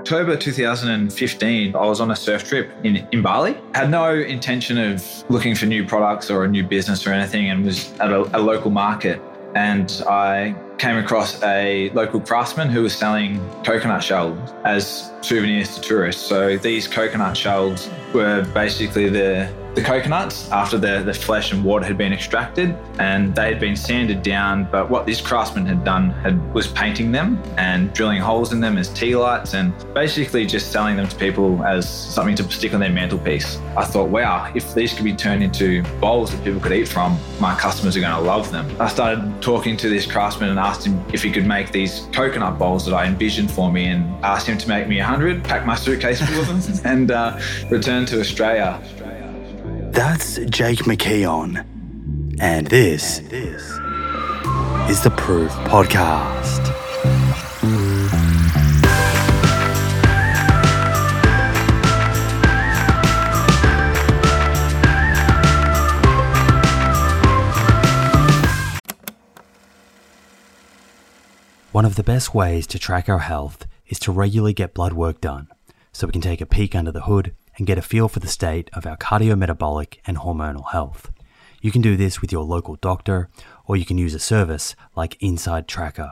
October 2015, I was on a surf trip in, in Bali. Had no intention of looking for new products or a new business or anything and was at a, a local market. And I came across a local craftsman who was selling coconut shells as souvenirs to tourists. So these coconut shells were basically the the coconuts after the, the flesh and water had been extracted and they had been sanded down but what this craftsman had done had was painting them and drilling holes in them as tea lights and basically just selling them to people as something to stick on their mantelpiece. I thought wow if these could be turned into bowls that people could eat from my customers are going to love them. I started talking to this craftsman and asked him if he could make these coconut bowls that i envisioned for me and asked him to make me 100 pack my suitcase full of them and uh, return to australia that's Jake McKeon. And this this is the Proof Podcast. One of the best ways to track our health is to regularly get blood work done so we can take a peek under the hood and get a feel for the state of our cardiometabolic and hormonal health. You can do this with your local doctor, or you can use a service like Inside Tracker.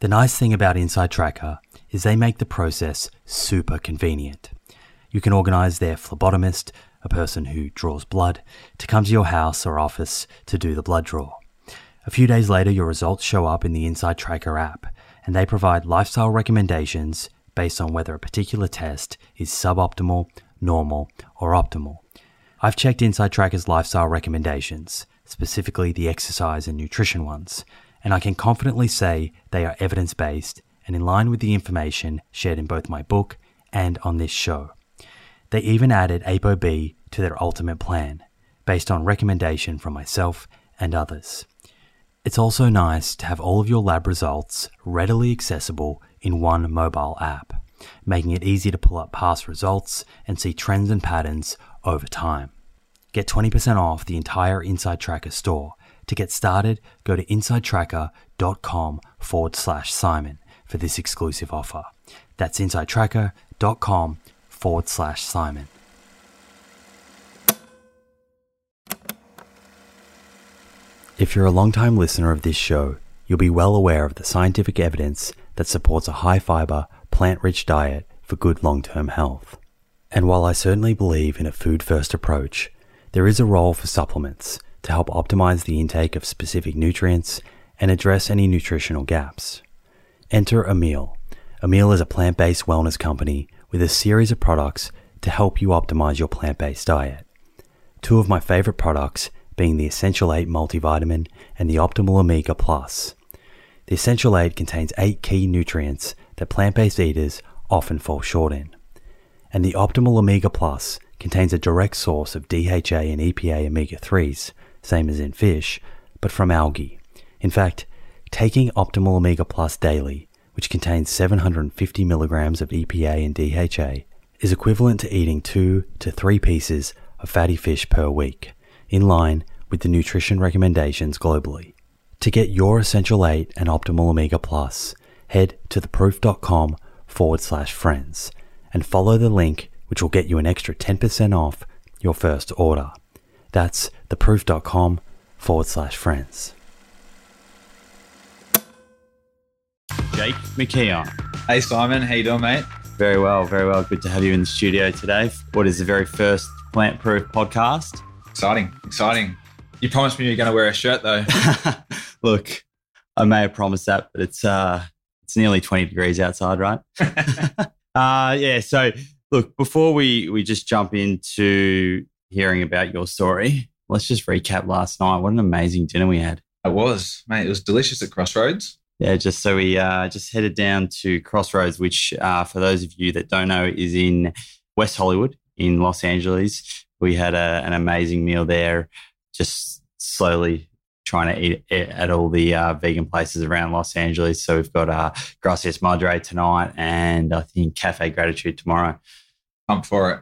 The nice thing about Inside Tracker is they make the process super convenient. You can organize their phlebotomist, a person who draws blood, to come to your house or office to do the blood draw. A few days later, your results show up in the Inside Tracker app, and they provide lifestyle recommendations based on whether a particular test is suboptimal normal, or optimal. I've checked Inside Tracker's lifestyle recommendations, specifically the exercise and nutrition ones, and I can confidently say they are evidence based and in line with the information shared in both my book and on this show. They even added ApoB to their ultimate plan, based on recommendation from myself and others. It's also nice to have all of your lab results readily accessible in one mobile app making it easy to pull up past results and see trends and patterns over time. Get 20% off the entire Inside Tracker store. To get started, go to insidetracker.com forward slash Simon for this exclusive offer. That's insidetracker.com forward slash Simon. If you're a long-time listener of this show, you'll be well aware of the scientific evidence that supports a high fiber, plant rich diet for good long term health. And while I certainly believe in a food first approach, there is a role for supplements to help optimize the intake of specific nutrients and address any nutritional gaps. Enter Emil. Emil is a plant based wellness company with a series of products to help you optimize your plant based diet. Two of my favorite products being the Essential 8 multivitamin and the Optimal Omega Plus. The Essential 8 contains 8 key nutrients that plant based eaters often fall short in. And the Optimal Omega Plus contains a direct source of DHA and EPA omega 3s, same as in fish, but from algae. In fact, taking Optimal Omega Plus daily, which contains 750 milligrams of EPA and DHA, is equivalent to eating two to three pieces of fatty fish per week, in line with the nutrition recommendations globally. To get your Essential 8 and Optimal Omega Plus, head to theproof.com forward slash friends and follow the link which will get you an extra 10% off your first order. That's theproof.com forward slash friends. Jake McKeon. Hey Simon, how you doing, mate? Very well, very well. Good to have you in the studio today. What is the very first Plant Proof podcast? Exciting, exciting. You promised me you're going to wear a shirt though. Look, I may have promised that, but it's uh, it's nearly 20 degrees outside, right? uh, yeah. So, look, before we, we just jump into hearing about your story, let's just recap last night. What an amazing dinner we had. It was, mate. It was delicious at Crossroads. Yeah, just so we uh, just headed down to Crossroads, which, uh, for those of you that don't know, is in West Hollywood in Los Angeles. We had a, an amazing meal there, just slowly trying to eat at all the uh, vegan places around Los Angeles. So we've got uh, Gracias Madre tonight and I think Cafe Gratitude tomorrow. I'm for it.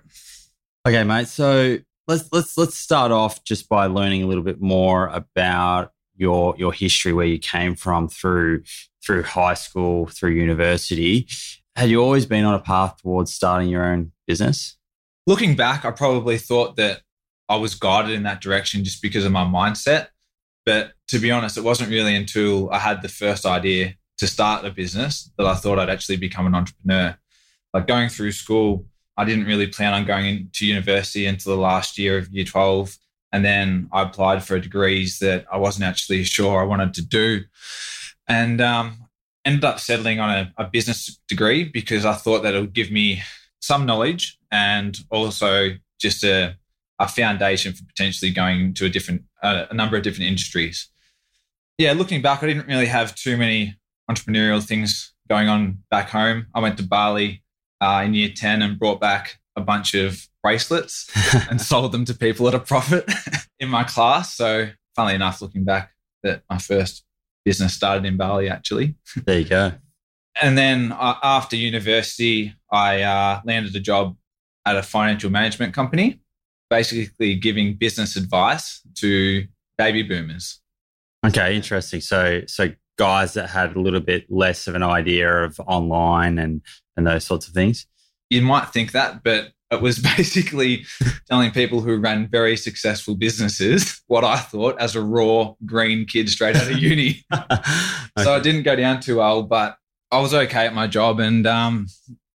Okay, mate. So let's let's let's start off just by learning a little bit more about your your history, where you came from through through high school, through university. had you always been on a path towards starting your own business? Looking back, I probably thought that I was guided in that direction just because of my mindset. But to be honest, it wasn't really until I had the first idea to start a business that I thought I'd actually become an entrepreneur. Like going through school, I didn't really plan on going into university until the last year of year 12. And then I applied for degrees that I wasn't actually sure I wanted to do. And um, ended up settling on a, a business degree because I thought that it would give me some knowledge and also just a, a foundation for potentially going to a different uh, a number of different industries. Yeah, looking back, I didn't really have too many entrepreneurial things going on back home. I went to Bali uh, in year 10 and brought back a bunch of bracelets and sold them to people at a profit in my class. So, funnily enough, looking back, that my first business started in Bali actually. There you go. And then uh, after university, I uh, landed a job at a financial management company, basically giving business advice to baby boomers. Okay, interesting. So, so guys that had a little bit less of an idea of online and and those sorts of things. You might think that, but it was basically telling people who ran very successful businesses what I thought as a raw green kid straight out of uni. okay. So I didn't go down too well, but I was okay at my job, and um,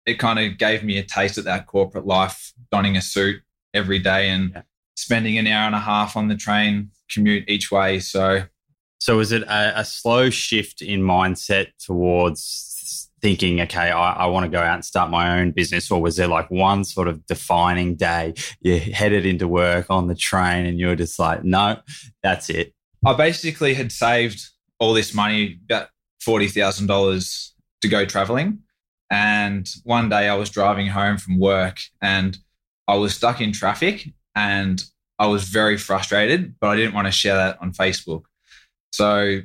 it kind of gave me a taste of that corporate life, donning a suit every day and yeah. spending an hour and a half on the train commute each way. So, so was it a, a slow shift in mindset towards thinking, okay, I, I want to go out and start my own business? Or was there like one sort of defining day you headed into work on the train and you were just like, no, that's it? I basically had saved all this money, about $40,000 to go traveling. And one day I was driving home from work and I was stuck in traffic and I was very frustrated, but I didn't want to share that on Facebook. So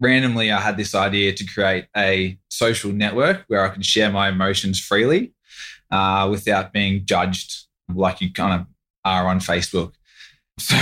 randomly, I had this idea to create a social network where I can share my emotions freely uh, without being judged like you kind of are on Facebook. So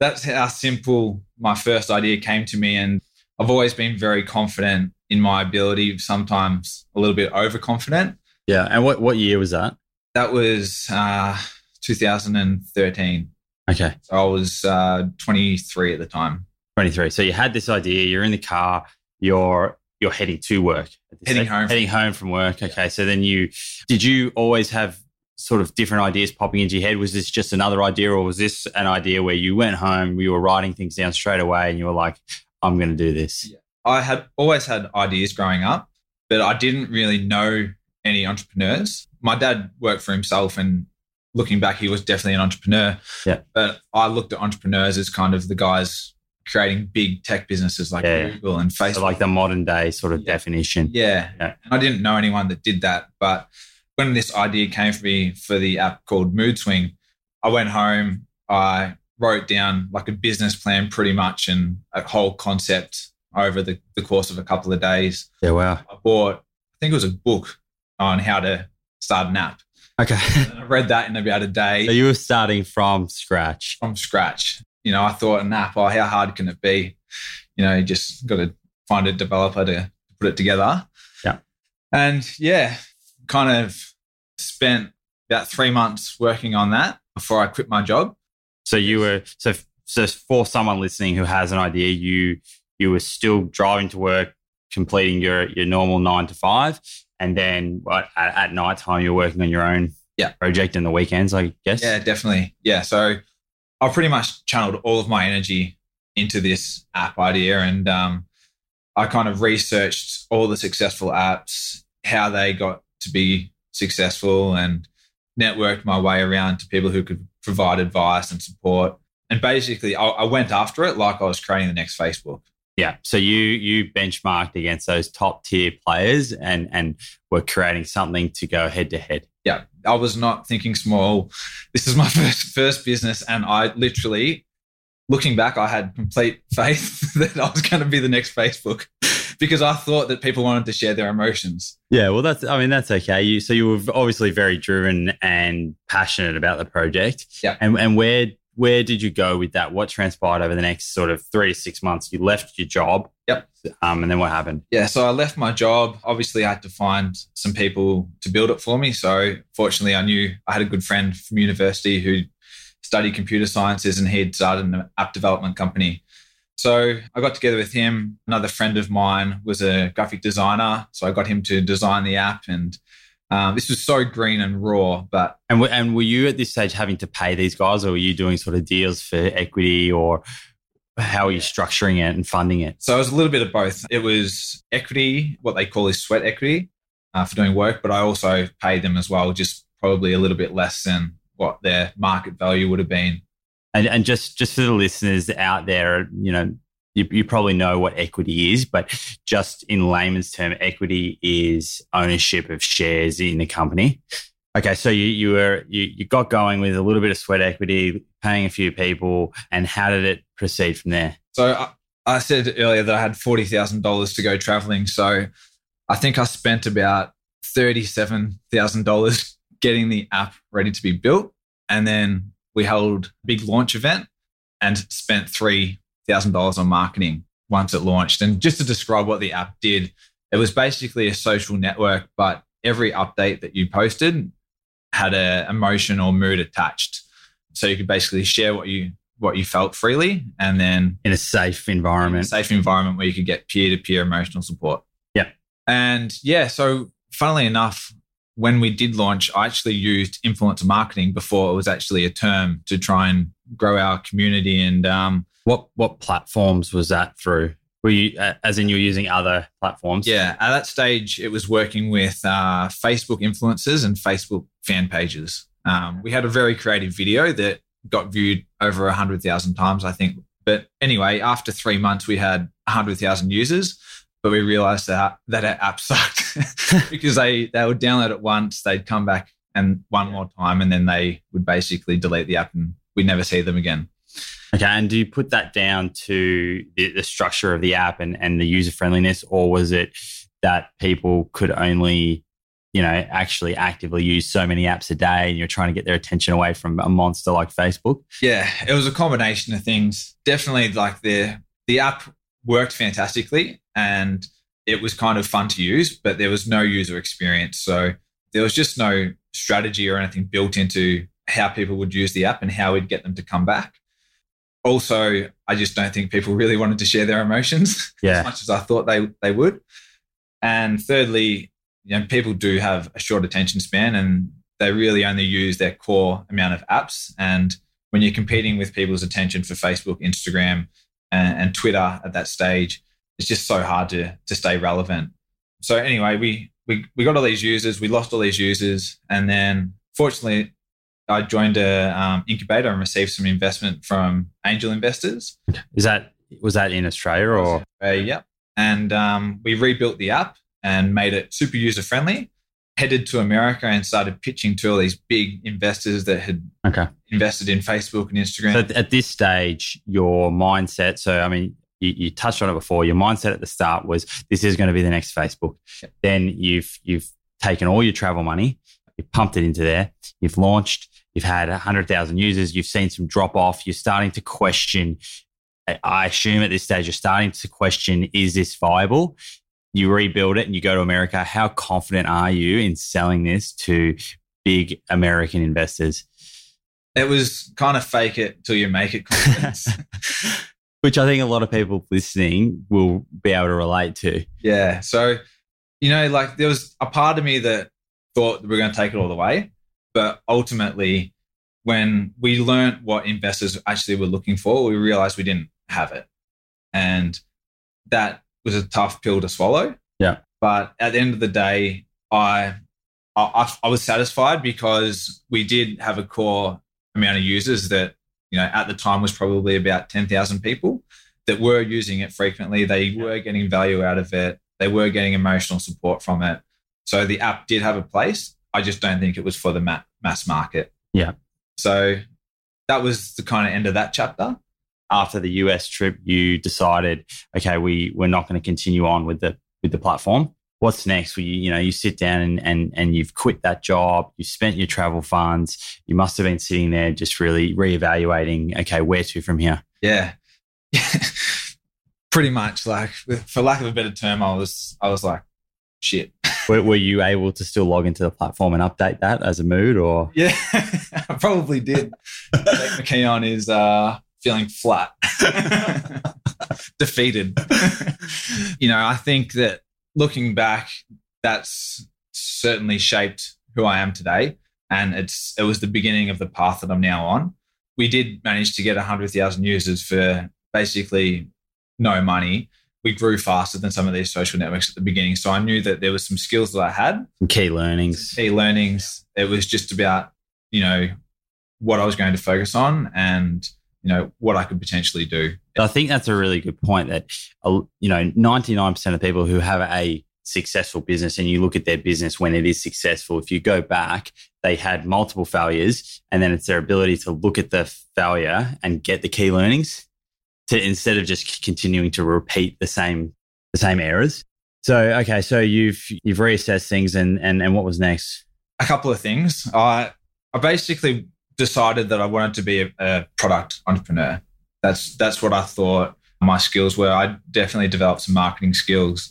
that's how simple my first idea came to me. And I've always been very confident in my ability, sometimes a little bit overconfident. Yeah. And what, what year was that? That was uh, 2013. Okay. So I was uh, 23 at the time. 23. So you had this idea, you're in the car, you're you're heading to work. Heading home. Heading home from work. Okay. So then you did you always have sort of different ideas popping into your head? Was this just another idea or was this an idea where you went home, you were writing things down straight away and you were like, I'm gonna do this? Yeah. I had always had ideas growing up, but I didn't really know any entrepreneurs. My dad worked for himself and looking back, he was definitely an entrepreneur. Yeah. But I looked at entrepreneurs as kind of the guys creating big tech businesses like yeah. Google and Facebook. So like the modern day sort of yeah. definition. Yeah. yeah. I didn't know anyone that did that. But when this idea came for me for the app called Mood Swing, I went home, I wrote down like a business plan pretty much and a whole concept over the, the course of a couple of days. Yeah, wow. I bought, I think it was a book on how to start an app. Okay. I read that in about a day. So you were starting from scratch. From scratch you know, I thought an app, oh, how hard can it be? You know, you just got to find a developer to put it together. Yeah. And yeah, kind of spent about three months working on that before I quit my job. So you were so so for someone listening who has an idea, you you were still driving to work, completing your your normal nine to five, and then what at, at night time you're working on your own yeah. project in the weekends, I guess. Yeah, definitely. Yeah. So I pretty much channeled all of my energy into this app idea and um, I kind of researched all the successful apps, how they got to be successful, and networked my way around to people who could provide advice and support. And basically, I, I went after it like I was creating the next Facebook. Yeah. So you you benchmarked against those top tier players and and were creating something to go head to head yeah, I was not thinking small. This is my first first business, and I literally, looking back, I had complete faith that I was going to be the next Facebook because I thought that people wanted to share their emotions. Yeah, well, that's I mean that's okay. You so you were obviously very driven and passionate about the project. Yeah, and and where where did you go with that? What transpired over the next sort of three to six months? You left your job. Yep. Um, and then what happened? Yeah, so I left my job. Obviously, I had to find some people to build it for me. So, fortunately, I knew I had a good friend from university who studied computer sciences and he'd started an app development company. So, I got together with him. Another friend of mine was a graphic designer. So, I got him to design the app. And um, this was so green and raw, but. And, w- and were you at this stage having to pay these guys or were you doing sort of deals for equity or how are you structuring it and funding it? So it was a little bit of both. It was equity, what they call is sweat equity uh, for doing work, but I also paid them as well, just probably a little bit less than what their market value would have been. And, and just just for the listeners out there, you know, you, you probably know what equity is, but just in layman's term, equity is ownership of shares in the company. Okay, so you you were you, you got going with a little bit of sweat equity, paying a few people, and how did it proceed from there? So I, I said earlier that I had forty thousand dollars to go traveling. So I think I spent about thirty-seven thousand dollars getting the app ready to be built, and then we held a big launch event and spent three thousand dollars on marketing once it launched. And just to describe what the app did, it was basically a social network, but every update that you posted had a emotion or mood attached. So you could basically share what you what you felt freely and then in a safe environment. A safe environment where you could get peer-to-peer emotional support. Yeah. And yeah, so funnily enough, when we did launch, I actually used influencer marketing before it was actually a term to try and grow our community. And um, what what platforms was that through? Were you, as in, you're using other platforms? Yeah, at that stage, it was working with uh, Facebook influencers and Facebook fan pages. Um, we had a very creative video that got viewed over 100,000 times, I think. But anyway, after three months, we had 100,000 users, but we realized that, that our app sucked because they, they would download it once, they'd come back and one more time, and then they would basically delete the app and we'd never see them again. Okay. And do you put that down to the, the structure of the app and, and the user friendliness, or was it that people could only, you know, actually actively use so many apps a day and you're trying to get their attention away from a monster like Facebook? Yeah, it was a combination of things. Definitely like the the app worked fantastically and it was kind of fun to use, but there was no user experience. So there was just no strategy or anything built into how people would use the app and how we'd get them to come back also, I just don't think people really wanted to share their emotions yeah. as much as I thought they they would. And thirdly, you know, people do have a short attention span and they really only use their core amount of apps. And when you're competing with people's attention for Facebook, Instagram, and, and Twitter at that stage, it's just so hard to to stay relevant. So anyway, we we we got all these users, we lost all these users, and then fortunately I joined a um, incubator and received some investment from angel investors. Is that was that in Australia or? Uh, yeah, and um, we rebuilt the app and made it super user friendly. Headed to America and started pitching to all these big investors that had okay. invested in Facebook and Instagram. So at this stage, your mindset. So I mean, you, you, touched on it before. Your mindset at the start was this is going to be the next Facebook. Yep. Then you've you've taken all your travel money, you've pumped it into there, you've launched, You've had 100,000 users. You've seen some drop off. You're starting to question. I assume at this stage, you're starting to question is this viable? You rebuild it and you go to America. How confident are you in selling this to big American investors? It was kind of fake it till you make it confidence. Which I think a lot of people listening will be able to relate to. Yeah. So, you know, like there was a part of me that thought we were going to take it all the way. But ultimately, when we learned what investors actually were looking for, we realized we didn't have it. And that was a tough pill to swallow. Yeah. But at the end of the day, I, I, I was satisfied because we did have a core amount of users that, you know, at the time was probably about 10,000 people that were using it frequently. They were getting value out of it. They were getting emotional support from it. So the app did have a place. I just don't think it was for the mass market. Yeah. So that was the kind of end of that chapter. After the US trip, you decided, okay, we we're not going to continue on with the with the platform. what's next? You, you know, you sit down and, and, and you've quit that job, you've spent your travel funds, you must have been sitting there just really reevaluating, okay, where to from here? Yeah. Pretty much like, for lack of a better term, I was, I was like, shit. Were, were you able to still log into the platform and update that as a mood or? Yeah, I probably did. Jake McKeon is uh, feeling flat, defeated. you know, I think that looking back, that's certainly shaped who I am today. And it's it was the beginning of the path that I'm now on. We did manage to get 100,000 users for basically no money. We grew faster than some of these social networks at the beginning. So I knew that there was some skills that I had. Some key learnings. Key learnings. It was just about, you know, what I was going to focus on and, you know, what I could potentially do. I think that's a really good point that, uh, you know, 99% of people who have a successful business and you look at their business when it is successful, if you go back, they had multiple failures and then it's their ability to look at the failure and get the key learnings to instead of just continuing to repeat the same the same errors. So okay, so you've you've reassessed things and and, and what was next? A couple of things. I I basically decided that I wanted to be a, a product entrepreneur. That's that's what I thought my skills were. I definitely developed some marketing skills.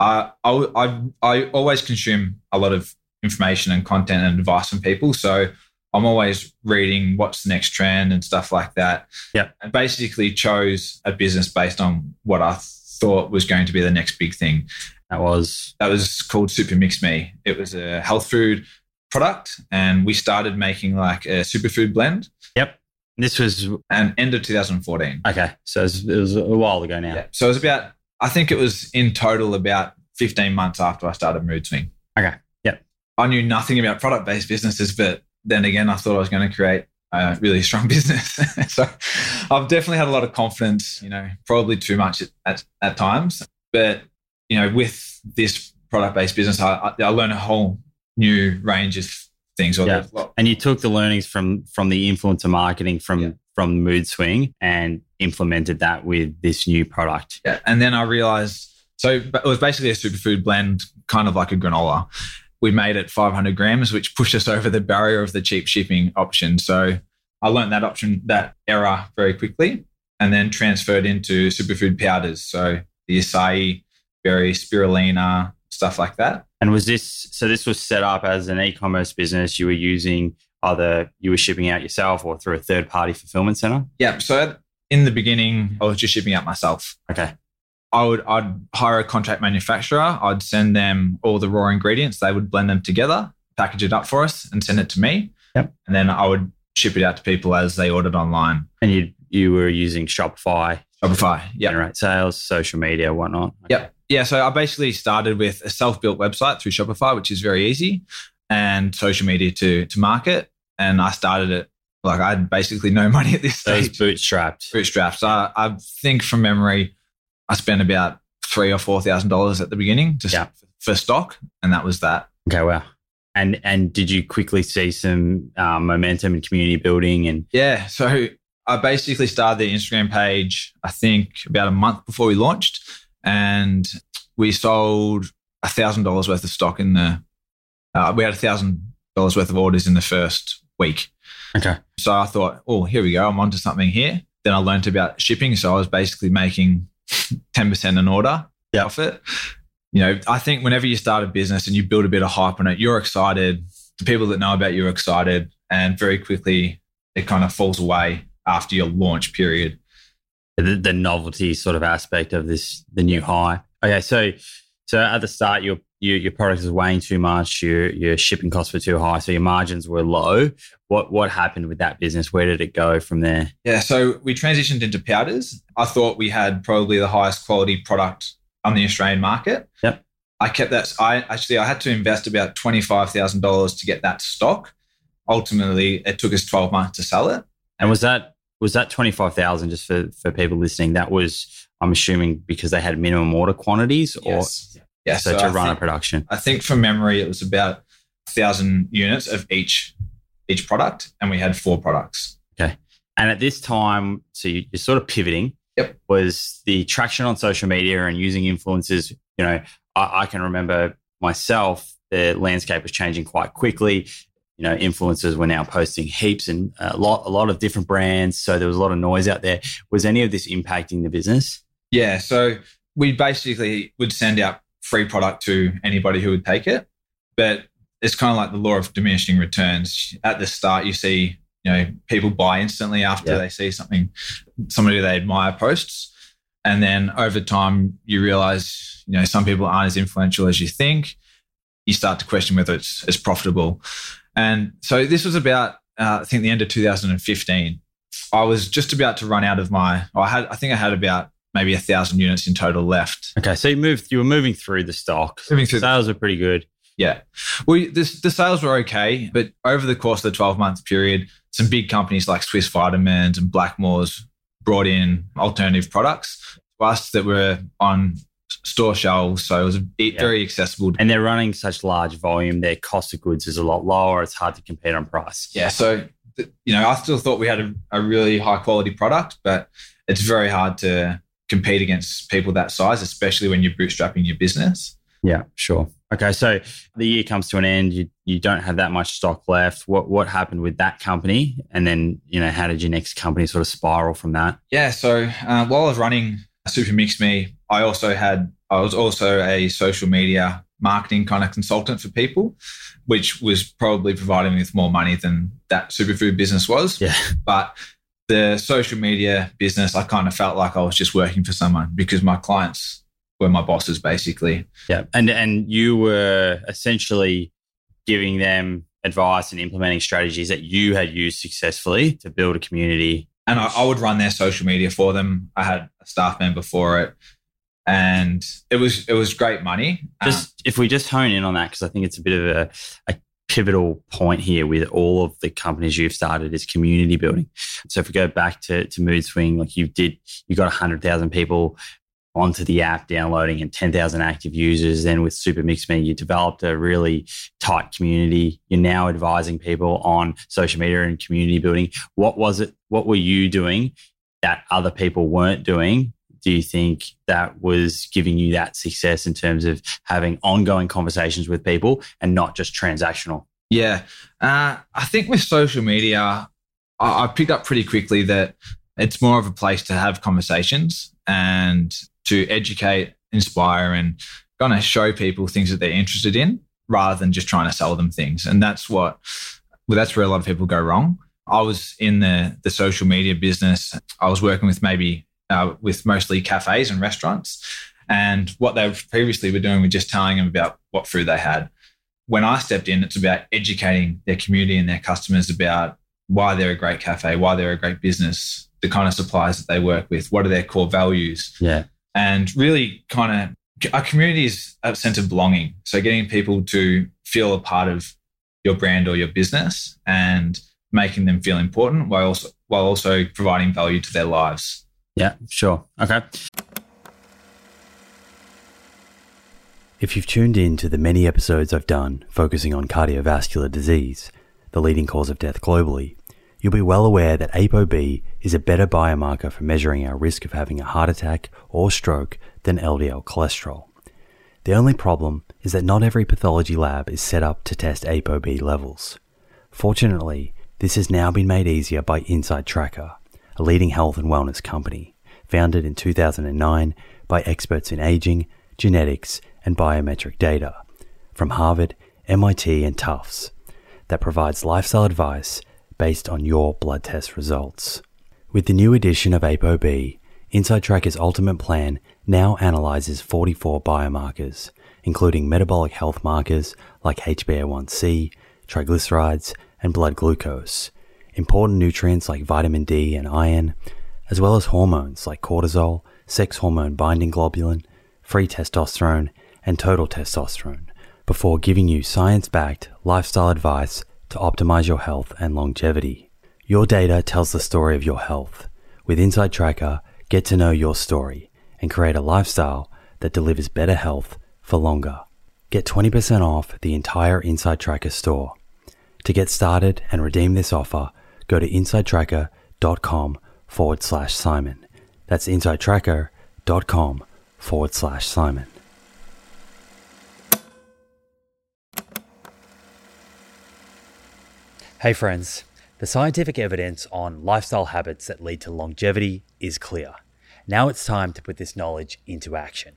I, I, I, I always consume a lot of information and content and advice from people. So I'm always reading what's the next trend and stuff like that. Yeah. And basically chose a business based on what I thought was going to be the next big thing. That was that was called Super Mix Me. It was a health food product, and we started making like a superfood blend. Yep. This was and end of 2014. Okay, so it was, it was a while ago now. Yeah. So it was about I think it was in total about 15 months after I started Mood Swing. Okay. Yep. I knew nothing about product based businesses, but then again, I thought I was going to create a really strong business. so I've definitely had a lot of confidence, you know, probably too much at, at, at times. But, you know, with this product based business, I, I learned a whole new range of things. yeah. And you took the learnings from from the influencer marketing from yeah. from Mood Swing and implemented that with this new product. Yeah. And then I realized so it was basically a superfood blend, kind of like a granola. We made it 500 grams, which pushed us over the barrier of the cheap shipping option. So I learned that option, that error very quickly, and then transferred into superfood powders. So the acai, berry, spirulina, stuff like that. And was this so? This was set up as an e-commerce business. You were using either you were shipping out yourself or through a third-party fulfillment center. Yeah. So in the beginning, I was just shipping out myself. Okay. I would I'd hire a contract manufacturer. I'd send them all the raw ingredients. They would blend them together, package it up for us, and send it to me. Yep. And then I would ship it out to people as they ordered online. And you you were using Shopify. Shopify. Yeah. Generate sales, social media, whatnot. Okay. Yep. Yeah. So I basically started with a self-built website through Shopify, which is very easy, and social media to to market. And I started it like I had basically no money at this stage. So bootstrapped. Bootstrapped. So I, I think from memory, I spent about three or four thousand dollars at the beginning just yeah. for stock, and that was that. Okay, wow. And and did you quickly see some um, momentum and community building and yeah? So I basically started the Instagram page. I think about a month before we launched, and we sold a thousand dollars worth of stock in the. Uh, we had a thousand dollars worth of orders in the first week. Okay. So I thought, oh, here we go. I'm onto something here. Then I learned about shipping. So I was basically making 10% an order yep. profit. You know, I think whenever you start a business and you build a bit of hype on it, you're excited. The people that know about you are excited. And very quickly, it kind of falls away after your launch period. The, the novelty sort of aspect of this, the new high. Okay. So, so at the start, your your, your product is weighing too much, your your shipping costs were too high, so your margins were low. What what happened with that business? Where did it go from there? Yeah, so we transitioned into powders. I thought we had probably the highest quality product on the Australian market. Yep. I kept that. I actually I had to invest about twenty five thousand dollars to get that stock. Ultimately, it took us twelve months to sell it. And was that was that twenty five thousand just for for people listening? That was I'm assuming because they had minimum order quantities, or yes. Yeah, so, so to I run think, a production. I think from memory, it was about thousand units of each each product, and we had four products. Okay, and at this time, so you, are sort of pivoting. Yep. Was the traction on social media and using influencers? You know, I, I can remember myself, the landscape was changing quite quickly. You know, influencers were now posting heaps and a lot, a lot of different brands. So there was a lot of noise out there. Was any of this impacting the business? Yeah. So we basically would send out free product to anybody who would take it. But it's kind of like the law of diminishing returns. At the start, you see, you know, people buy instantly after yeah. they see something, somebody they admire posts. And then over time, you realize, you know, some people aren't as influential as you think. You start to question whether it's as profitable. And so this was about, uh, I think, the end of 2015. I was just about to run out of my, I had, I think I had about maybe a thousand units in total left. Okay, so you moved, you were moving through the stock. Moving through sales were pretty good. Yeah, well, this, the sales were okay, but over the course of the twelve month period, some big companies like Swisse Vitamins and Blackmores brought in alternative products to us that were on store shelves, so it was yeah. very accessible. And they're running such large volume; their cost of goods is a lot lower. It's hard to compete on price. Yeah, so you know, I still thought we had a, a really high quality product, but it's very hard to compete against people that size, especially when you're bootstrapping your business. Yeah, sure. Okay, so the year comes to an end. You you don't have that much stock left. What what happened with that company, and then you know how did your next company sort of spiral from that? Yeah, so uh, while I was running Super Mix Me, I also had I was also a social media marketing kind of consultant for people, which was probably providing me with more money than that superfood business was. Yeah, but the social media business, I kind of felt like I was just working for someone because my clients were my bosses basically. Yeah. And and you were essentially giving them advice and implementing strategies that you had used successfully to build a community. And I, I would run their social media for them. I had a staff member for it. And it was it was great money. Just um, if we just hone in on that, because I think it's a bit of a, a pivotal point here with all of the companies you've started is community building. So if we go back to, to Mood Swing, like you did, you got 100,000 people onto the app downloading and 10,000 active users. Then with Super Mix Me, you developed a really tight community. You're now advising people on social media and community building. What was it? What were you doing that other people weren't doing? Do you think that was giving you that success in terms of having ongoing conversations with people and not just transactional? Yeah. Uh, I think with social media, I, I picked up pretty quickly that it's more of a place to have conversations and to educate, inspire, and kind of show people things that they're interested in rather than just trying to sell them things. And that's what, well, that's where a lot of people go wrong. I was in the the social media business. I was working with maybe uh, with mostly cafes and restaurants, and what they previously were doing was just telling them about what food they had. When I stepped in, it's about educating their community and their customers about why they're a great cafe, why they're a great business, the kind of suppliers that they work with, what are their core values. Yeah and really kind of our community is a sense of belonging. So getting people to feel a part of your brand or your business and making them feel important while also while also providing value to their lives. Yeah, sure. Okay. If you've tuned in to the many episodes I've done focusing on cardiovascular disease, the leading cause of death globally, you'll be well aware that ApoB is a better biomarker for measuring our risk of having a heart attack or stroke than LDL cholesterol. The only problem is that not every pathology lab is set up to test ApoB levels. Fortunately, this has now been made easier by Inside Tracker, a leading health and wellness company, founded in 2009 by experts in aging, genetics, and biometric data from Harvard, MIT, and Tufts that provides lifestyle advice based on your blood test results. With the new edition of ApoB, Inside Tracker's ultimate plan now analyzes 44 biomarkers, including metabolic health markers like HbA1c, triglycerides, and blood glucose, important nutrients like vitamin D and iron, as well as hormones like cortisol, sex hormone binding globulin, free testosterone, and total testosterone, before giving you science backed lifestyle advice to optimize your health and longevity. Your data tells the story of your health. With Inside Tracker, get to know your story and create a lifestyle that delivers better health for longer. Get 20% off the entire Inside Tracker store. To get started and redeem this offer, go to insidetracker.com forward slash Simon. That's insidetracker.com forward slash Simon. Hey, friends. The scientific evidence on lifestyle habits that lead to longevity is clear. Now it's time to put this knowledge into action.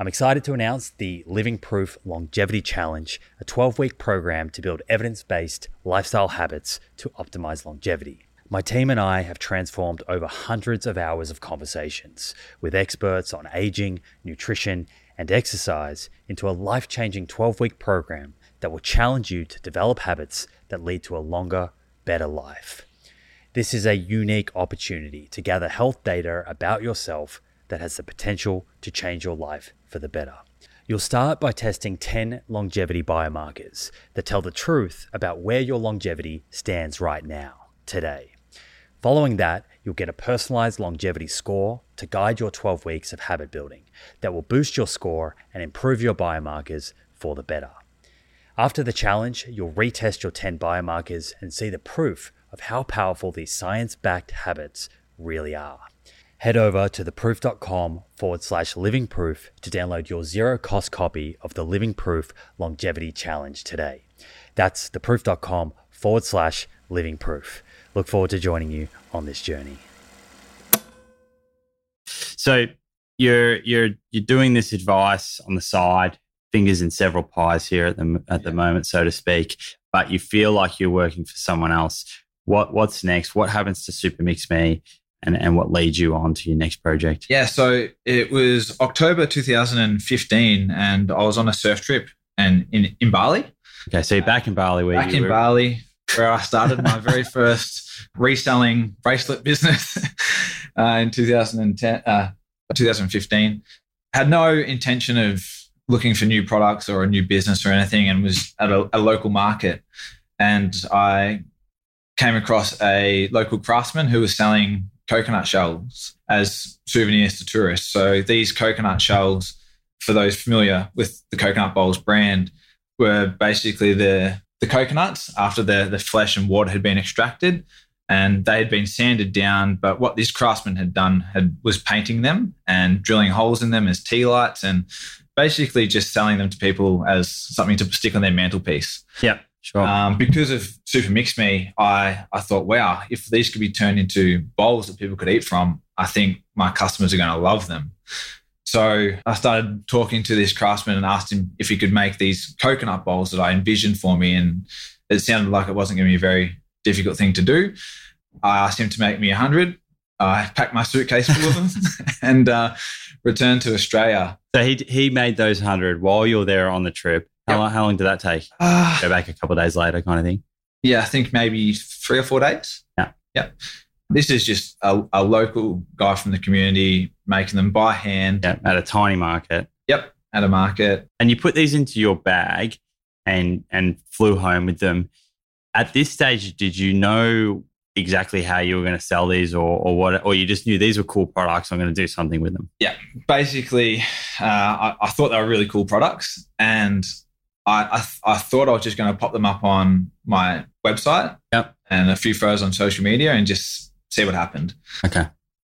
I'm excited to announce the Living Proof Longevity Challenge, a 12 week program to build evidence based lifestyle habits to optimize longevity. My team and I have transformed over hundreds of hours of conversations with experts on aging, nutrition, and exercise into a life changing 12 week program that will challenge you to develop habits that lead to a longer, better life. This is a unique opportunity to gather health data about yourself that has the potential to change your life for the better. You'll start by testing 10 longevity biomarkers that tell the truth about where your longevity stands right now, today. Following that, you'll get a personalized longevity score to guide your 12 weeks of habit building that will boost your score and improve your biomarkers for the better. After the challenge, you'll retest your 10 biomarkers and see the proof of how powerful these science backed habits really are. Head over to theproof.com forward slash living proof to download your zero cost copy of the Living Proof Longevity Challenge today. That's theproof.com forward slash living proof. Look forward to joining you on this journey. So you're you're you're doing this advice on the side, fingers in several pies here at the at the moment, so to speak. But you feel like you're working for someone else. What what's next? What happens to Supermix Me? And, and what leads you on to your next project? Yeah, so it was October 2015, and I was on a surf trip and in, in Bali. Okay, so you're back in Bali, where back in were, Bali, where I started my very first reselling bracelet business uh, in 2010, uh, 2015. Had no intention of looking for new products or a new business or anything, and was at a, a local market. And I came across a local craftsman who was selling coconut shells as souvenirs to tourists. So these coconut shells, for those familiar with the Coconut Bowls brand, were basically the the coconuts after the the flesh and water had been extracted and they had been sanded down but what this craftsman had done had was painting them and drilling holes in them as tea lights and basically just selling them to people as something to stick on their mantelpiece yeah sure um, because of super mix me i i thought wow if these could be turned into bowls that people could eat from i think my customers are going to love them so I started talking to this craftsman and asked him if he could make these coconut bowls that I envisioned for me. And it sounded like it wasn't going to be a very difficult thing to do. I asked him to make me a hundred. I packed my suitcase full of them and uh, returned to Australia. So he he made those hundred while you were there on the trip. How, Yep. long, how long did that take? Uh, Go back a couple of days later, kind of thing. yeah, I think maybe three or four days. Yeah. Yep. This is just a, a local guy from the community making them by hand. Yeah, at a tiny market. Yep. At a market. and you put these into your bag and and flew home with them. At this stage, did you know exactly how you were going to sell these, or or what, or you just knew these were cool products? I'm going to do something with them. Yeah basically, uh, I, I thought they were really cool products, and I, I, th- I thought I was just going to pop them up on my website Yep. and a few photos on social media and just see what happened. Okay,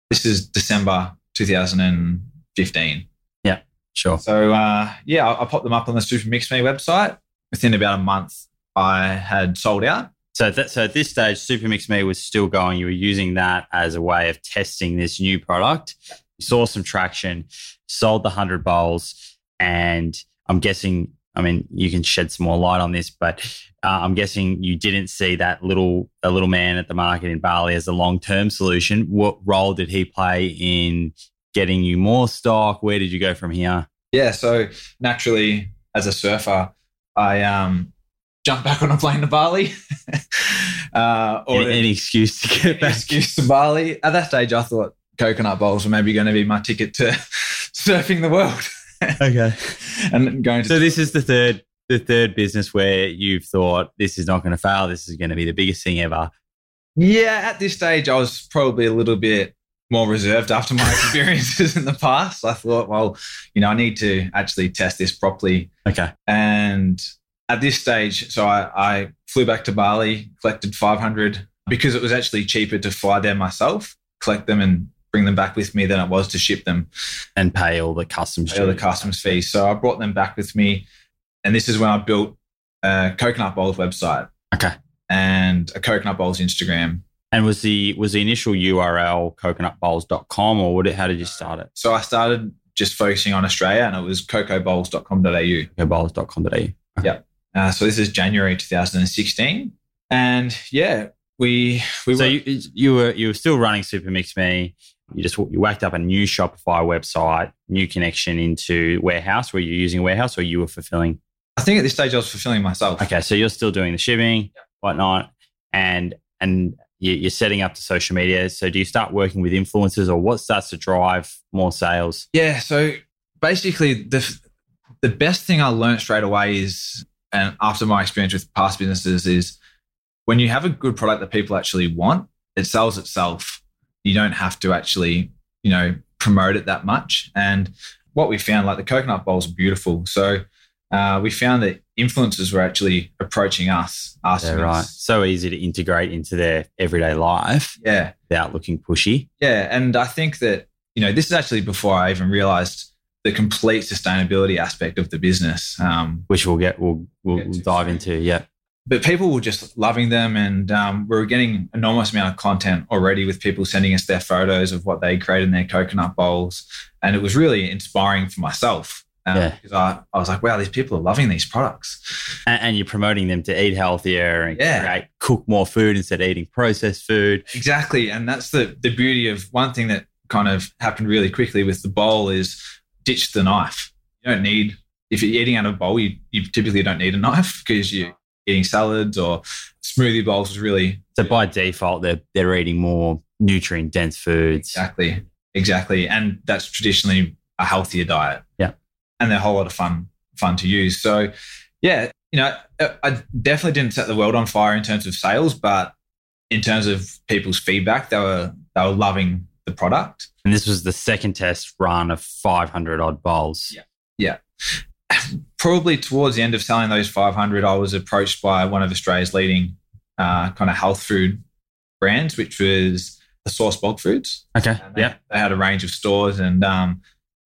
This is December 2015. Yeah, sure. So, uh, yeah, I, I popped them up on the Super Mix Me website. Within about a month, I had sold out. So that so at this stage, Supermix Me was still going. You were using that as a way of testing this new product. You saw some traction, sold the hundred bowls, and I'm guessing. I mean, you can shed some more light on this, but uh, I'm guessing you didn't see that little a little man at the market in Bali as a long term solution. What role did he play in getting you more stock? Where did you go from here? Yeah, so naturally, as a surfer, I um, jumped back on a plane to Bali. uh, or Any, any excuse to get back? excuse to Bali. At that stage, I thought coconut bowls were maybe going to be my ticket to surfing the world Okay. and going to. So this is the third the third business where you've thought this is not going to fail. This is going to be the biggest thing ever. yeah, at this stage, I was probably a little bit more reserved after my experiences in the past. I thought, well, you know, I need to actually test this properly. Okay. And at this stage, so I, I flew back to Bali, collected 500 because it was actually cheaper to fly there myself, collect them and bring them back with me than it was to ship them. And pay all the customs pay all the customs fees. So I brought them back with me. And this is when I built a Coconut Bowls website. Okay. and a Coconut Bowls Instagram. And was the was the initial URL coconutbowls.com or what, how did you start it? So I started just focusing on Australia and it was cocobowls.com.au. Cocobowls.com.au. Yeah. Uh, so this is January 2016. And yeah, we we So were, you, you were you were still running Supermix Me. You just you whacked up a new Shopify website, new connection into warehouse. Were you using warehouse or you were fulfilling? I think at this stage I was fulfilling myself. Okay, so you're still doing the shipping, whatnot, and and you- you're setting up the social media. So do you start working with influencers, or what starts to drive more sales? Yeah. So basically, the the best thing I learned straight away is, and after my experience with past businesses, is when you have a good product that people actually want, it sells itself. You don't have to actually, you know, promote it that much. And what we found, like the coconut bowls, are beautiful. So uh, we found that influencers were actually approaching us, asking Yeah, right. us, So easy to integrate into their everyday life yeah, without looking pushy. Yeah, and I think that you know this is actually before I even realized the complete sustainability aspect of the business. Um, which we'll get we'll we'll, Get we'll dive into. Yeah. But people were just loving them, and um, we were getting enormous amount of content already with people sending us their photos of what they created in their coconut bowls, and it was really inspiring for myself. Um, Yeah. because I, I was like, wow, these people are loving these products. And, and you're promoting them to eat healthier and Yeah. create, cook more food instead of eating processed food. Exactly. And that's the the beauty of one thing that kind of happened really quickly with the bowl is ditch the knife. You don't need if you're eating out of a bowl, you, you typically don't need a knife because you're eating salads or smoothie bowls was really So by default, they're they're eating more nutrient dense foods. exactly exactly. And that's traditionally a healthier diet. Yeah. And they're a whole lot of fun fun to use. So yeah, you know, I- I definitely didn't set the world on fire in terms of sales, but in terms of people's feedback, they were they were loving the product. And this was the second test run of 500 odd bowls. Yeah. Yeah. Probably towards the end of selling those 500, I was approached by one of Australia's leading uh, kind of health food brands, which was the Source Bulk Foods. Okay. They, Yeah. they had a range of stores and um,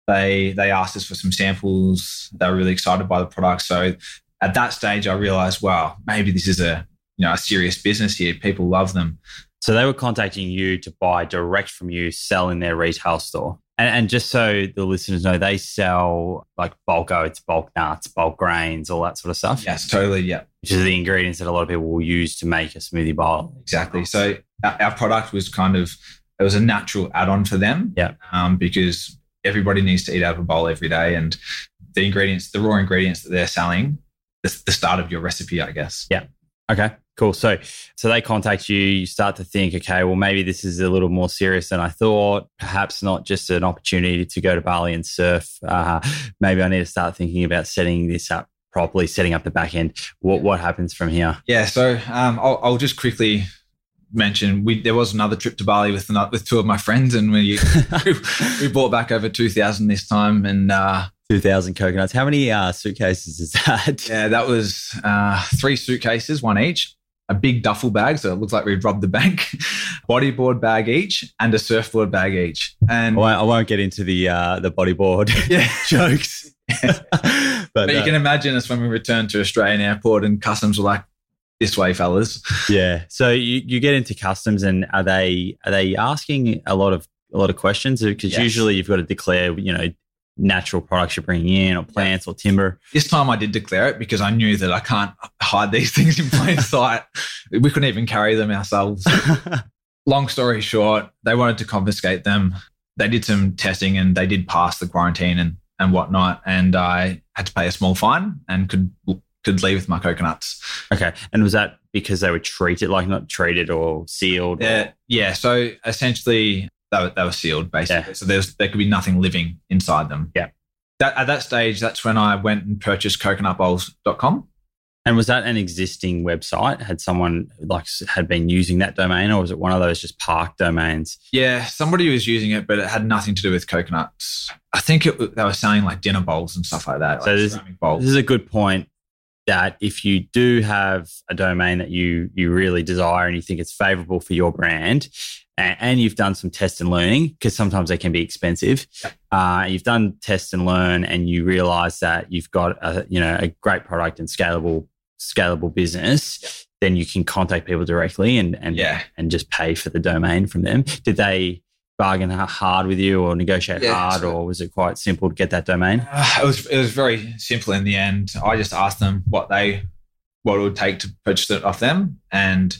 they they asked us for some samples. They were really excited by the product. So at that stage, I realized, wow, maybe this is a you know a serious business here. People love them. So they were contacting you to buy direct from you, sell in their retail store. And, and just so the listeners know, they sell like bulk oats, bulk nuts, bulk grains, all that sort of stuff. Yes, totally. Yeah. Which is the ingredients that a lot of people will use to make a smoothie bowl. Exactly. So our, product was kind of it was a natural add-on for them. Yeah. Um, because everybody needs to eat out of a bowl every day, and the ingredients, the raw ingredients that they're selling, the, the start of your recipe, I guess. Yeah. Okay, cool. So, so they contact you. You start to think, okay, well, maybe this is a little more serious than I thought. Perhaps not just an opportunity to go to Bali and surf. Uh, maybe I need to start thinking about setting this up properly, setting up the back end. What what happens from here? Yeah. So um, I'll, I'll just quickly mention we there was another trip to Bali with ano- with two of my friends, and we we bought back over two thousand this time, and uh, Two thousand coconuts. How many uh, suitcases is that? yeah, that was uh, three suitcases, one each. A big duffel bag, so it looks like we've robbed the bank. Bodyboard bag each, and a surfboard bag each. And I won't, I won't get into the uh, the bodyboard yeah, jokes, but, But you uh, can imagine us when we returned to Australian airport and customs were like, this way, fellas. Yeah. So you, you get into customs and are they are they asking a lot of a lot of questions? Because Yes. usually you've got to declare, you know, natural products you're bringing in or plants or timber. This time I did declare it because I knew that I can't hide these things in plain sight. We couldn't even carry them ourselves. Long story short, they wanted to confiscate them. They did some testing and they did pass the quarantine and, and whatnot. And I had to pay a small fine and could could leave with my coconuts. okay. And was that because they were treated like not treated or sealed? or- Yeah, yeah. So essentially, they were, they were sealed basically. Yeah. So there's there could be nothing living inside them. Yeah. That, at that stage, that's when I went and purchased coconutbowls.com. And was that an existing website? Had someone like had been using that domain, or was it one of those just park domains? Yeah, somebody was using it, but it had nothing to do with coconuts. I think it, they were selling like dinner bowls and stuff like that. So like this- bowls. This is a good point. That if you do have a domain that you you really desire and you think it's favorable for your brand, and, and you've done some test and learning because sometimes they can be expensive. Uh, you've done test and learn, and you realize that you've got a you know a great product and scalable scalable business. then you can contact people directly and and Yeah. and just pay for the domain from them. Did they bargain hard with you or negotiate Yeah, hard, so- or was it quite simple to get that domain? Uh, it was it was very simple in the end. I just asked them what they what it would take to purchase it off them, and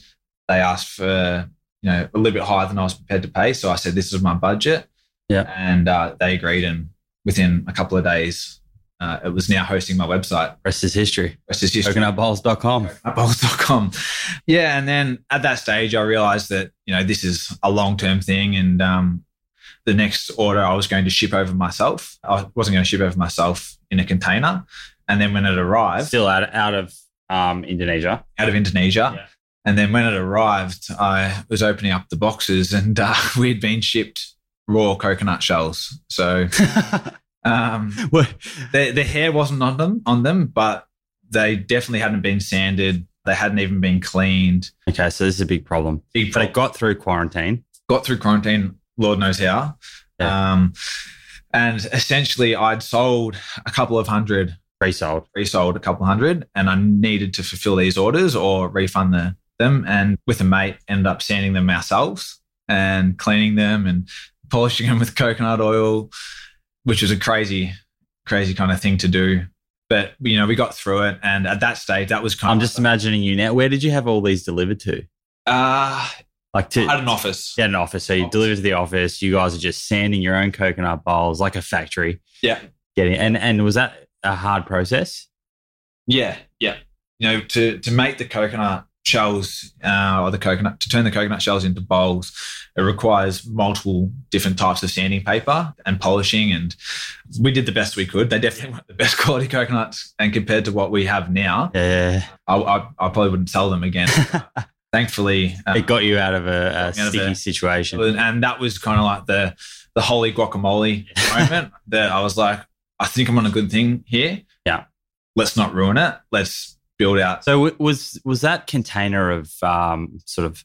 they asked for you know a little bit higher than I was prepared to pay. So I said this is my budget, Yeah. and uh, they agreed. And within a couple of days, uh, it was now hosting my website. Rest is history. Rest is history. Coconutbowls.com. Bowls.com. Yeah, and then at that stage, I realized that you know this is a long term thing, and um, the next order I was going to ship over myself. I wasn't going to ship over myself in a container, and then when it arrived Still out out of um, Indonesia. out of Indonesia, Yeah. And then when it arrived, I was opening up the boxes, and uh, we had been shipped raw coconut shells. So um, the the hair wasn't on them on them, but they definitely hadn't been sanded. They hadn't even been cleaned. okay, so this is a big problem. Big But it got through quarantine. got through quarantine, Lord knows how. Yeah. Um, and essentially, I'd sold a couple of hundred, Pre-sold. resold a couple of hundred, and I needed to fulfill these orders or refund the, them. And with a mate, ended up sanding them ourselves and cleaning them and polishing them with coconut oil, which was a crazy, crazy kind of thing to do. But you know, we got through it, and at that stage, that was kind I'm of just imagining you now. Where did you have all these delivered to? uh, Like to at an office. Yeah, an office. So you Office. deliver to the office. You guys are just sanding your own coconut bowls like a factory. Yeah. Getting and and was that a hard process? Yeah, yeah. You know, to to make the coconut shells uh, or the coconut to turn the coconut shells into bowls, it requires multiple different types of sanding paper and polishing. And we did the best we could. They definitely weren't the best quality coconuts, and compared to what we have now, Yeah, I, I, I probably wouldn't sell them again. Thankfully, uh, it got you out of a, a me of sticky a- situation. and that was kind of like the the holy guacamole moment that I was like, I think I'm on a good thing here. Yeah. Let's not ruin it. Let's build out So was was that container of um, sort of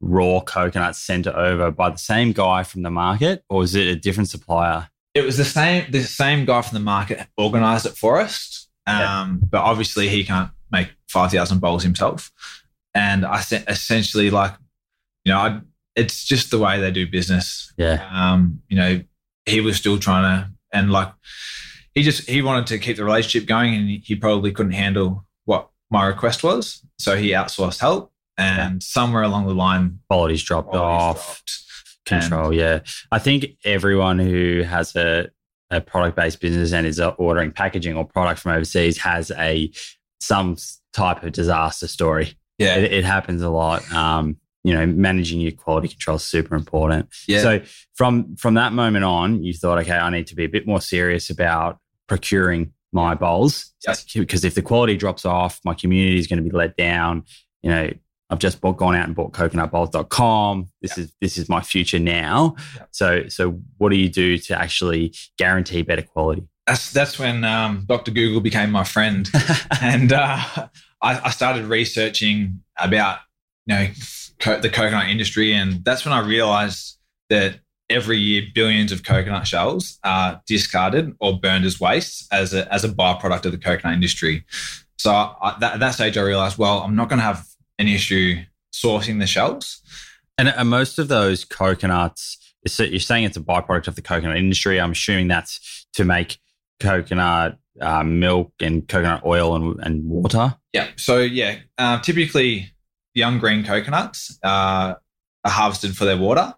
raw coconuts sent over by the same guy from the market, or was it a different supplier? It was the same. The same guy from the market organised it for us, um, Yeah. but obviously he can't make five thousand bowls himself. And I se- essentially like, you know, I, it's just the way they do business. Yeah, Um, you know, he was still trying to, and like, he just he wanted to keep the relationship going, and he- probably couldn't handle my request was, so he outsourced help. And somewhere along the line, quality's dropped quality's off. dropped. Control, yeah. I think everyone who has a, a product based business and is ordering packaging or product from overseas has a some type of disaster story. Yeah, It, it happens a lot. Um, you know, managing your quality control is super important. yeah. So from from that moment on, you thought, okay, I need to be a bit more serious about procuring my bowls Yes. because if the quality drops off, my community is going to be let down. You know, I've just bought, gone out and bought coconutbowls.com. This is this is my future now. Yeah. So so what do you do to actually guarantee better quality? that's that's when um, Dr. Google became my friend, and uh, I, I started researching about you know co- the coconut industry, and that's when I realized that every year billions of coconut shells are discarded or burned as waste as a as a byproduct of the coconut industry. So I, that, at that stage, I realized, well, I'm not going to have an issue sourcing the shells. And are most of those coconuts, so you're saying it's a byproduct of the coconut industry. I'm assuming that's to make coconut uh, milk and coconut oil and, and water. Yeah. So yeah, uh, typically young green coconuts uh, are harvested for their water.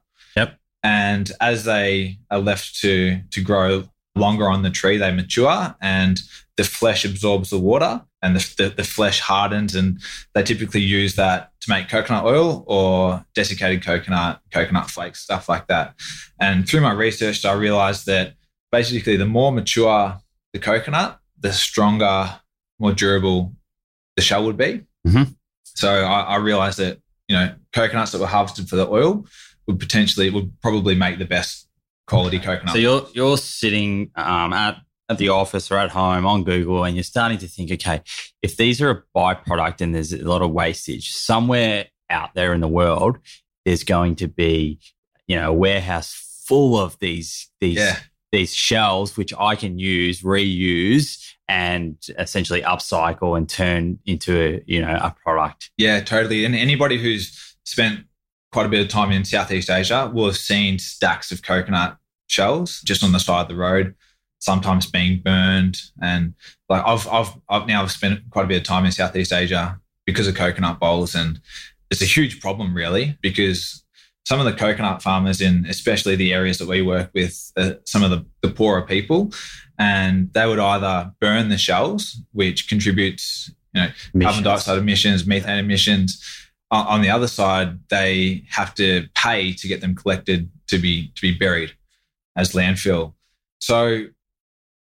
And as they are left to to grow longer on the tree, they mature and the flesh absorbs the water and the, the, the flesh hardens and they typically use that to make coconut oil or desiccated coconut, coconut flakes, stuff like that. And through my research, I realized that basically the more mature the coconut, the stronger, more durable the shell would be. Mhm. So I, I realized that you know coconuts that were harvested for the oil would potentially would probably make the best quality coconut. So you're you're sitting um, at at the office or at home on Google, and you're starting to think, okay, if these are a byproduct and there's a lot of wastage somewhere out there in the world, there's going to be you know a warehouse full of these these yeah, these shells which I can use, reuse, and essentially upcycle and turn into a you know a product. Yeah, totally. And anybody who's spent quite a bit of time in Southeast Asia will have seen stacks of coconut shells just on the side of the road, sometimes being burned. And like I've I've I've now spent quite a bit of time in Southeast Asia because of coconut bowls, and it's a huge problem really because some of the coconut farmers in especially the areas that we work with uh, some of the, the poorer people and they would either burn the shells which contributes you know emissions. carbon dioxide emissions methane emissions on, on the other side they have to pay to get them collected to be to be buried as landfill so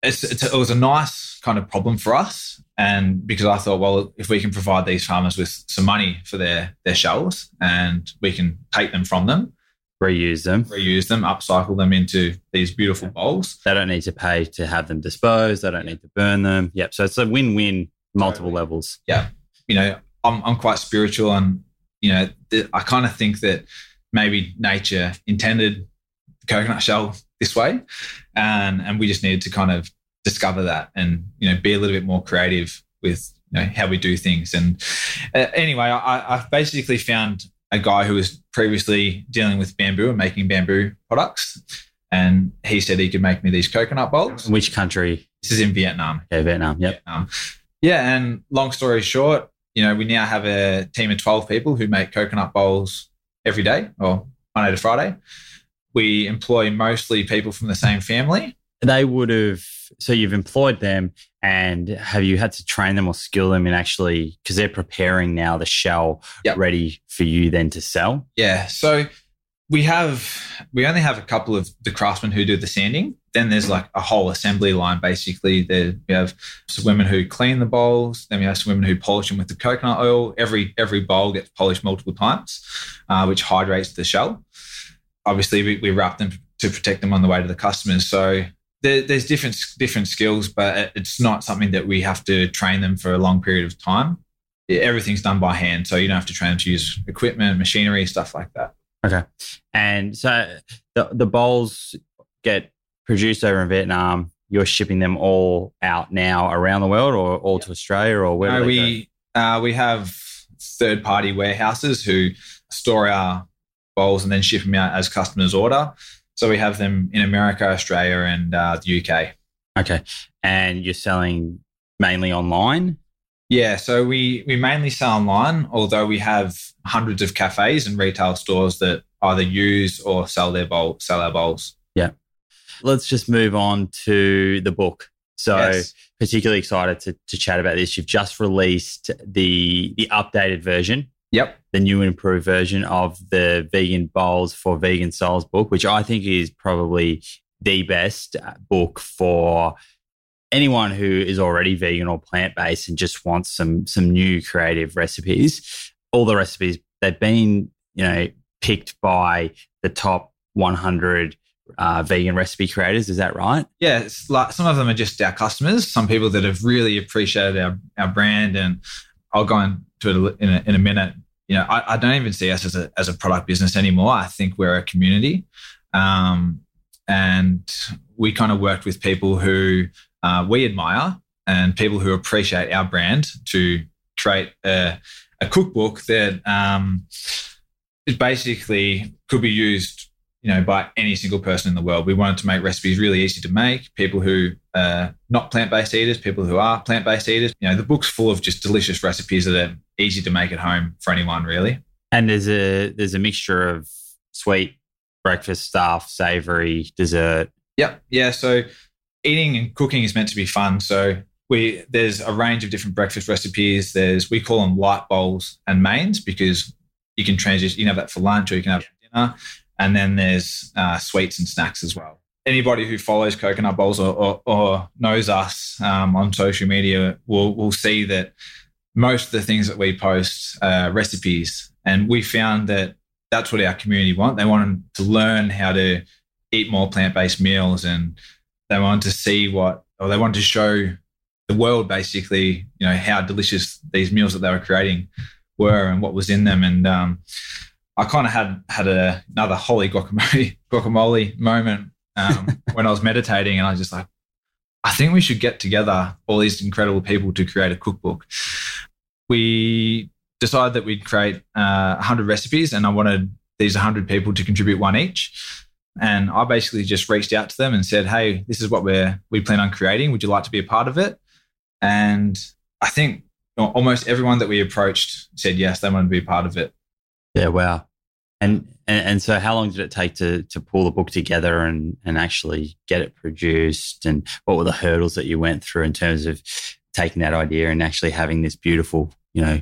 it's, it's, it was a nice kind of problem for us. And because I thought, well, if we can provide these farmers with some money for their, their shells and we can take them from them, reuse them, reuse them, upcycle them into these beautiful bowls. They don't need to pay to have them disposed. They don't need to burn them. Yep. So it's a win win, multiple totally. levels. Yeah. You know, I'm, I'm quite spiritual and, you know, th- I kind of think that maybe nature intended coconut shell this way. And, and we just needed to kind of discover that and, you know, be a little bit more creative with you know, how we do things. And uh, anyway, I, I basically found a guy who was previously dealing with bamboo and making bamboo products. And he said he could make me these coconut bowls. Which country? This is in Vietnam. Yeah, Vietnam. Yep. Vietnam. Yeah. And long story short, you know, we now have a team of 12 people who make coconut bowls every day or Monday to Friday we employ mostly people from the same family. They would have, so you've employed them and have you had to train them or skill them in actually, because they're preparing now the shell yep. ready for you then to sell? Yeah. So we have, we only have a couple of the craftsmen who do the sanding. Then there's like a whole assembly line. Basically, there we have some women who clean the bowls. Then we have some women who polish them with the coconut oil. Every every bowl gets polished multiple times, uh, which hydrates the shell obviously we, we wrap them to protect them on the way to the customers. So there, there's different different skills, but it's not something that we have to train them for a long period of time. Everything's done by hand, so you don't have to train them to use equipment, machinery, stuff like that. Okay, and so the the bowls get produced over in Vietnam. You're shipping them all out now around the world, or all to Australia, or where? No, we uh, we have third party warehouses who store our bowls and then ship them out as customers order. So we have them in America, Australia, and uh, the UK. Okay, and you're selling mainly online. Yeah, so we we mainly sell online, although we have hundreds of cafes and retail stores that either use or sell their bowl sell our bowls. Yeah. Let's just move on to the book. So yes. particularly excited to, to chat about this. You've just released the the updated version Yep. The new and improved version of the Vegan Bowls for Vegan Souls book, which I think is probably the best book for anyone who is already vegan or plant based and just wants some some new creative recipes. All the recipes they've been, you know, picked by the top 100 uh, vegan recipe creators. Is that right? Yeah, like some of them are just our customers. Some people that have really appreciated our, our brand, and I'll go into it in a, in a minute. You know, I, I, don't even see us as a as a product business anymore. I think we're a community, um, and we kind of worked with people who uh, we admire and people who appreciate our brand to create a, a cookbook that um, it basically could be used you know, by any single person in the world. We wanted to make recipes really easy to make. People who are not plant-based eaters, people who are plant-based eaters. You know, the book's full of just delicious recipes that are easy to make at home for anyone, really. And there's a there's a mixture of sweet breakfast stuff, savory, dessert. Yep. Yeah. So eating and cooking is meant to be fun. So we there's a range of different breakfast recipes. There's we call them light bowls and mains because you can transition. You can have that for lunch or you can have dinner. And then there's uh, sweets and snacks as well. Anybody who follows Coconut Bowls or, or, or knows us um, on social media will, will see that most of the things that we post are recipes. And we found that that's what our community want. They want to learn how to eat more plant based meals and they want to see what, or they want to show the world basically, you know, how delicious these meals that they were creating were and what was in them. And um, I kind of had had a, another holy guacamole guacamole moment um, when I was meditating, and I was just like, I think we should get together all these incredible people to create a cookbook. We decided that we'd create uh, 100 recipes and I wanted these 100 people to contribute one each. And I basically just reached out to them and said, "Hey, this is what we're we plan on creating. Would you like to be a part of it?" And I think almost everyone that we approached said yes, they wanted to be a part of it. Yeah, wow. And, and and so how long did it take to to pull the book together and and actually get it produced and what were the hurdles that you went through in terms of taking that idea and actually having this beautiful, you know,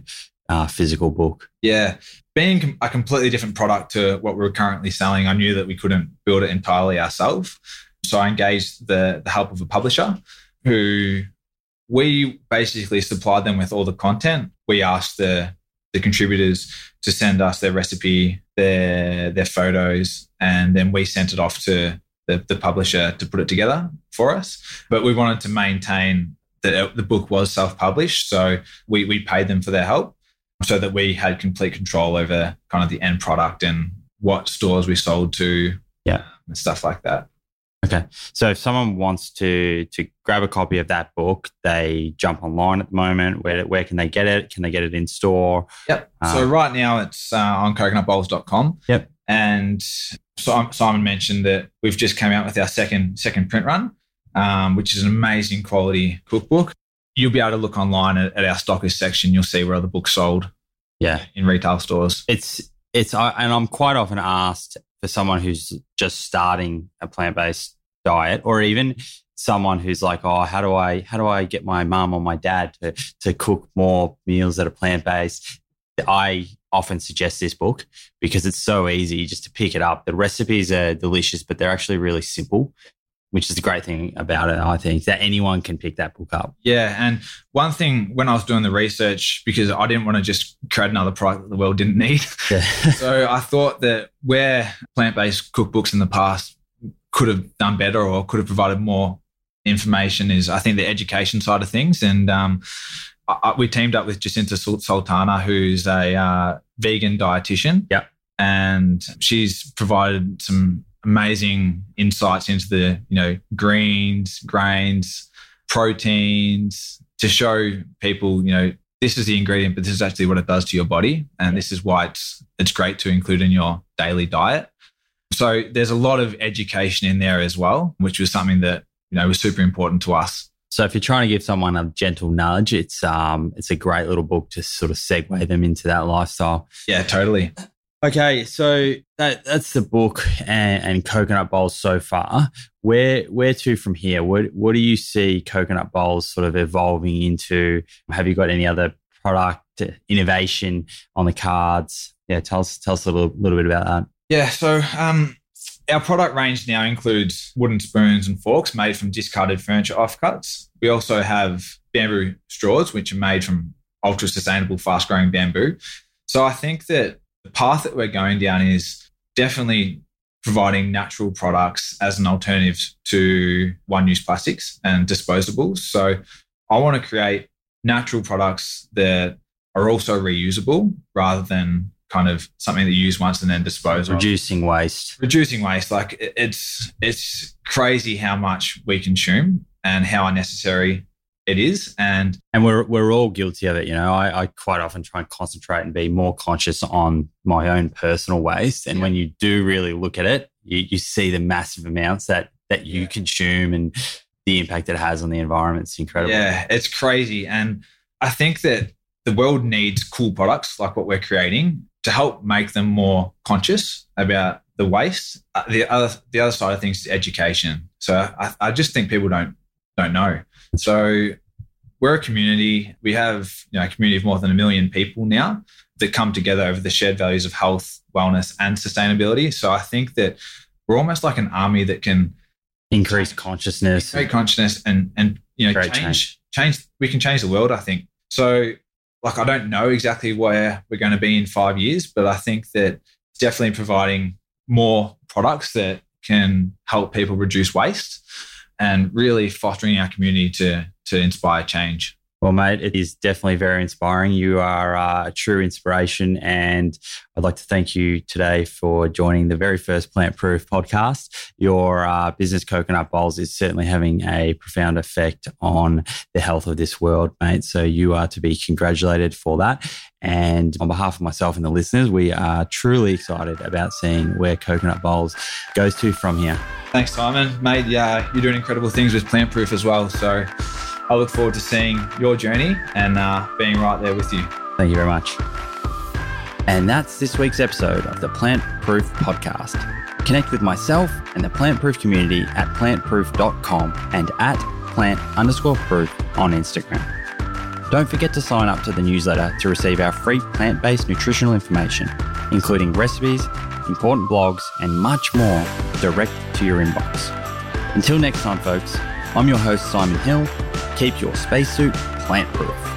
uh, physical book? Yeah, being a completely different product to what we are currently selling, I knew that we couldn't build it entirely ourselves. So I engaged the, the help of a publisher who we basically supplied them with all the content. We asked the the contributors to send us their recipe, their their photos, and then we sent it off to the, the publisher to put it together for us. But we wanted to maintain that the book was self published, so we we paid them for their help so that we had complete control over kind of the end product and what stores we sold to, yeah, and stuff like that. Okay, so if someone wants to to grab a copy of that book, they jump online at the moment. Where where can they get it? Can they get it in store? Yep. Um, so right now it's uh, on coconutbowls.com. Yep. And so Simon mentioned that we've just came out with our second second print run, um, which is an amazing quality cookbook you'll be able to look online at, at our stockers section. You'll see where the book's sold. Yeah, in retail stores. It's it's and I'm quite often asked for someone who's just starting a plant based diet, or even someone who's like, oh, how do I how do I get my mum or my dad to to cook more meals that are plant based? I often suggest this book because it's so easy just to pick it up. The recipes are delicious, but they're actually really simple which is the great thing about it, I think, that anyone can pick that book up. Yeah. And one thing when I was doing the research, because I didn't want to just create another product that the world didn't need. Yeah. so I thought that where plant based cookbooks in the past could have done better or could have provided more information is, I think, the education side of things. And um, I, we teamed up with Jacinta Sultana, who's a uh, vegan dietitian. Yeah. And she's provided some amazing insights into the you know greens, grains, proteins to show people you know this is the ingredient, but this is actually what it does to your body, and this is why it's it's great to include in your daily diet. So there's a lot of education in there as well, which was something that you know was super important to us. So if you're trying to give someone a gentle nudge, it's um it's a great little book to sort of segue them into that lifestyle. Yeah, totally. Okay, so that that's the book and, and, coconut bowls so far. Where where to from here? What what do you see coconut bowls sort of evolving into? Have you got any other product innovation on the cards? Yeah, tell us tell us a little, little bit about that. Yeah, so um, our product range now includes wooden spoons and forks made from discarded furniture offcuts. We also have bamboo straws, which are made from ultra sustainable, fast growing bamboo. So I think that the path that we're going down is definitely providing natural products as an alternative to one use plastics and disposables. So I want to create natural products that are also reusable rather than kind of something that you use once and then dispose reducing of. waste reducing waste like it's it's crazy how much we consume and how unnecessary it is. And and we're we're all guilty of it. You know, I, I quite often try and concentrate and be more conscious on my own personal waste. And yeah. when you do really look at it, you, you see the massive amounts that that you yeah. consume and the impact it has on the environment. It's incredible. Yeah, it's crazy. And I think that the world needs cool products like what we're creating to help make them more conscious about the waste. Uh, the other the other side of things is education. So I, I just think people don't don't know. So we're a community. We have you know, a community of more than a million people now that come together over the shared values of health, wellness, and sustainability. So I think that we're almost like an army that can increase consciousness, create consciousness, and and you know change, change change. We can change the world. I think so. Like I don't know exactly where we're going to be in five years, but I think that it's definitely providing more products that can help people reduce waste and really fostering our community to to inspire change. Well, mate, it is definitely very inspiring. You are a true inspiration. And I'd like to thank you today for joining the very first Plant Proof podcast. Your uh, business, Coconut Bowls, is certainly having a profound effect on the health of this world, mate. So you are to be congratulated for that. And on behalf of myself and the listeners, we are truly excited about seeing where Coconut Bowls goes to from here. Thanks, Simon. Mate, yeah, you're doing incredible things with Plant Proof as well. So I look forward to seeing your journey and uh, being right there with you. Thank you very much. And that's this week's episode of the Plant Proof Podcast. Connect with myself and the Plant Proof community at plantproof.com and at plant underscore proof on Instagram. Don't forget to sign up to the newsletter to receive our free plant based nutritional information, including recipes, important blogs, and much more direct to your inbox. Until next time, folks, I'm your host, Simon Hill Keep your spacesuit plant proof.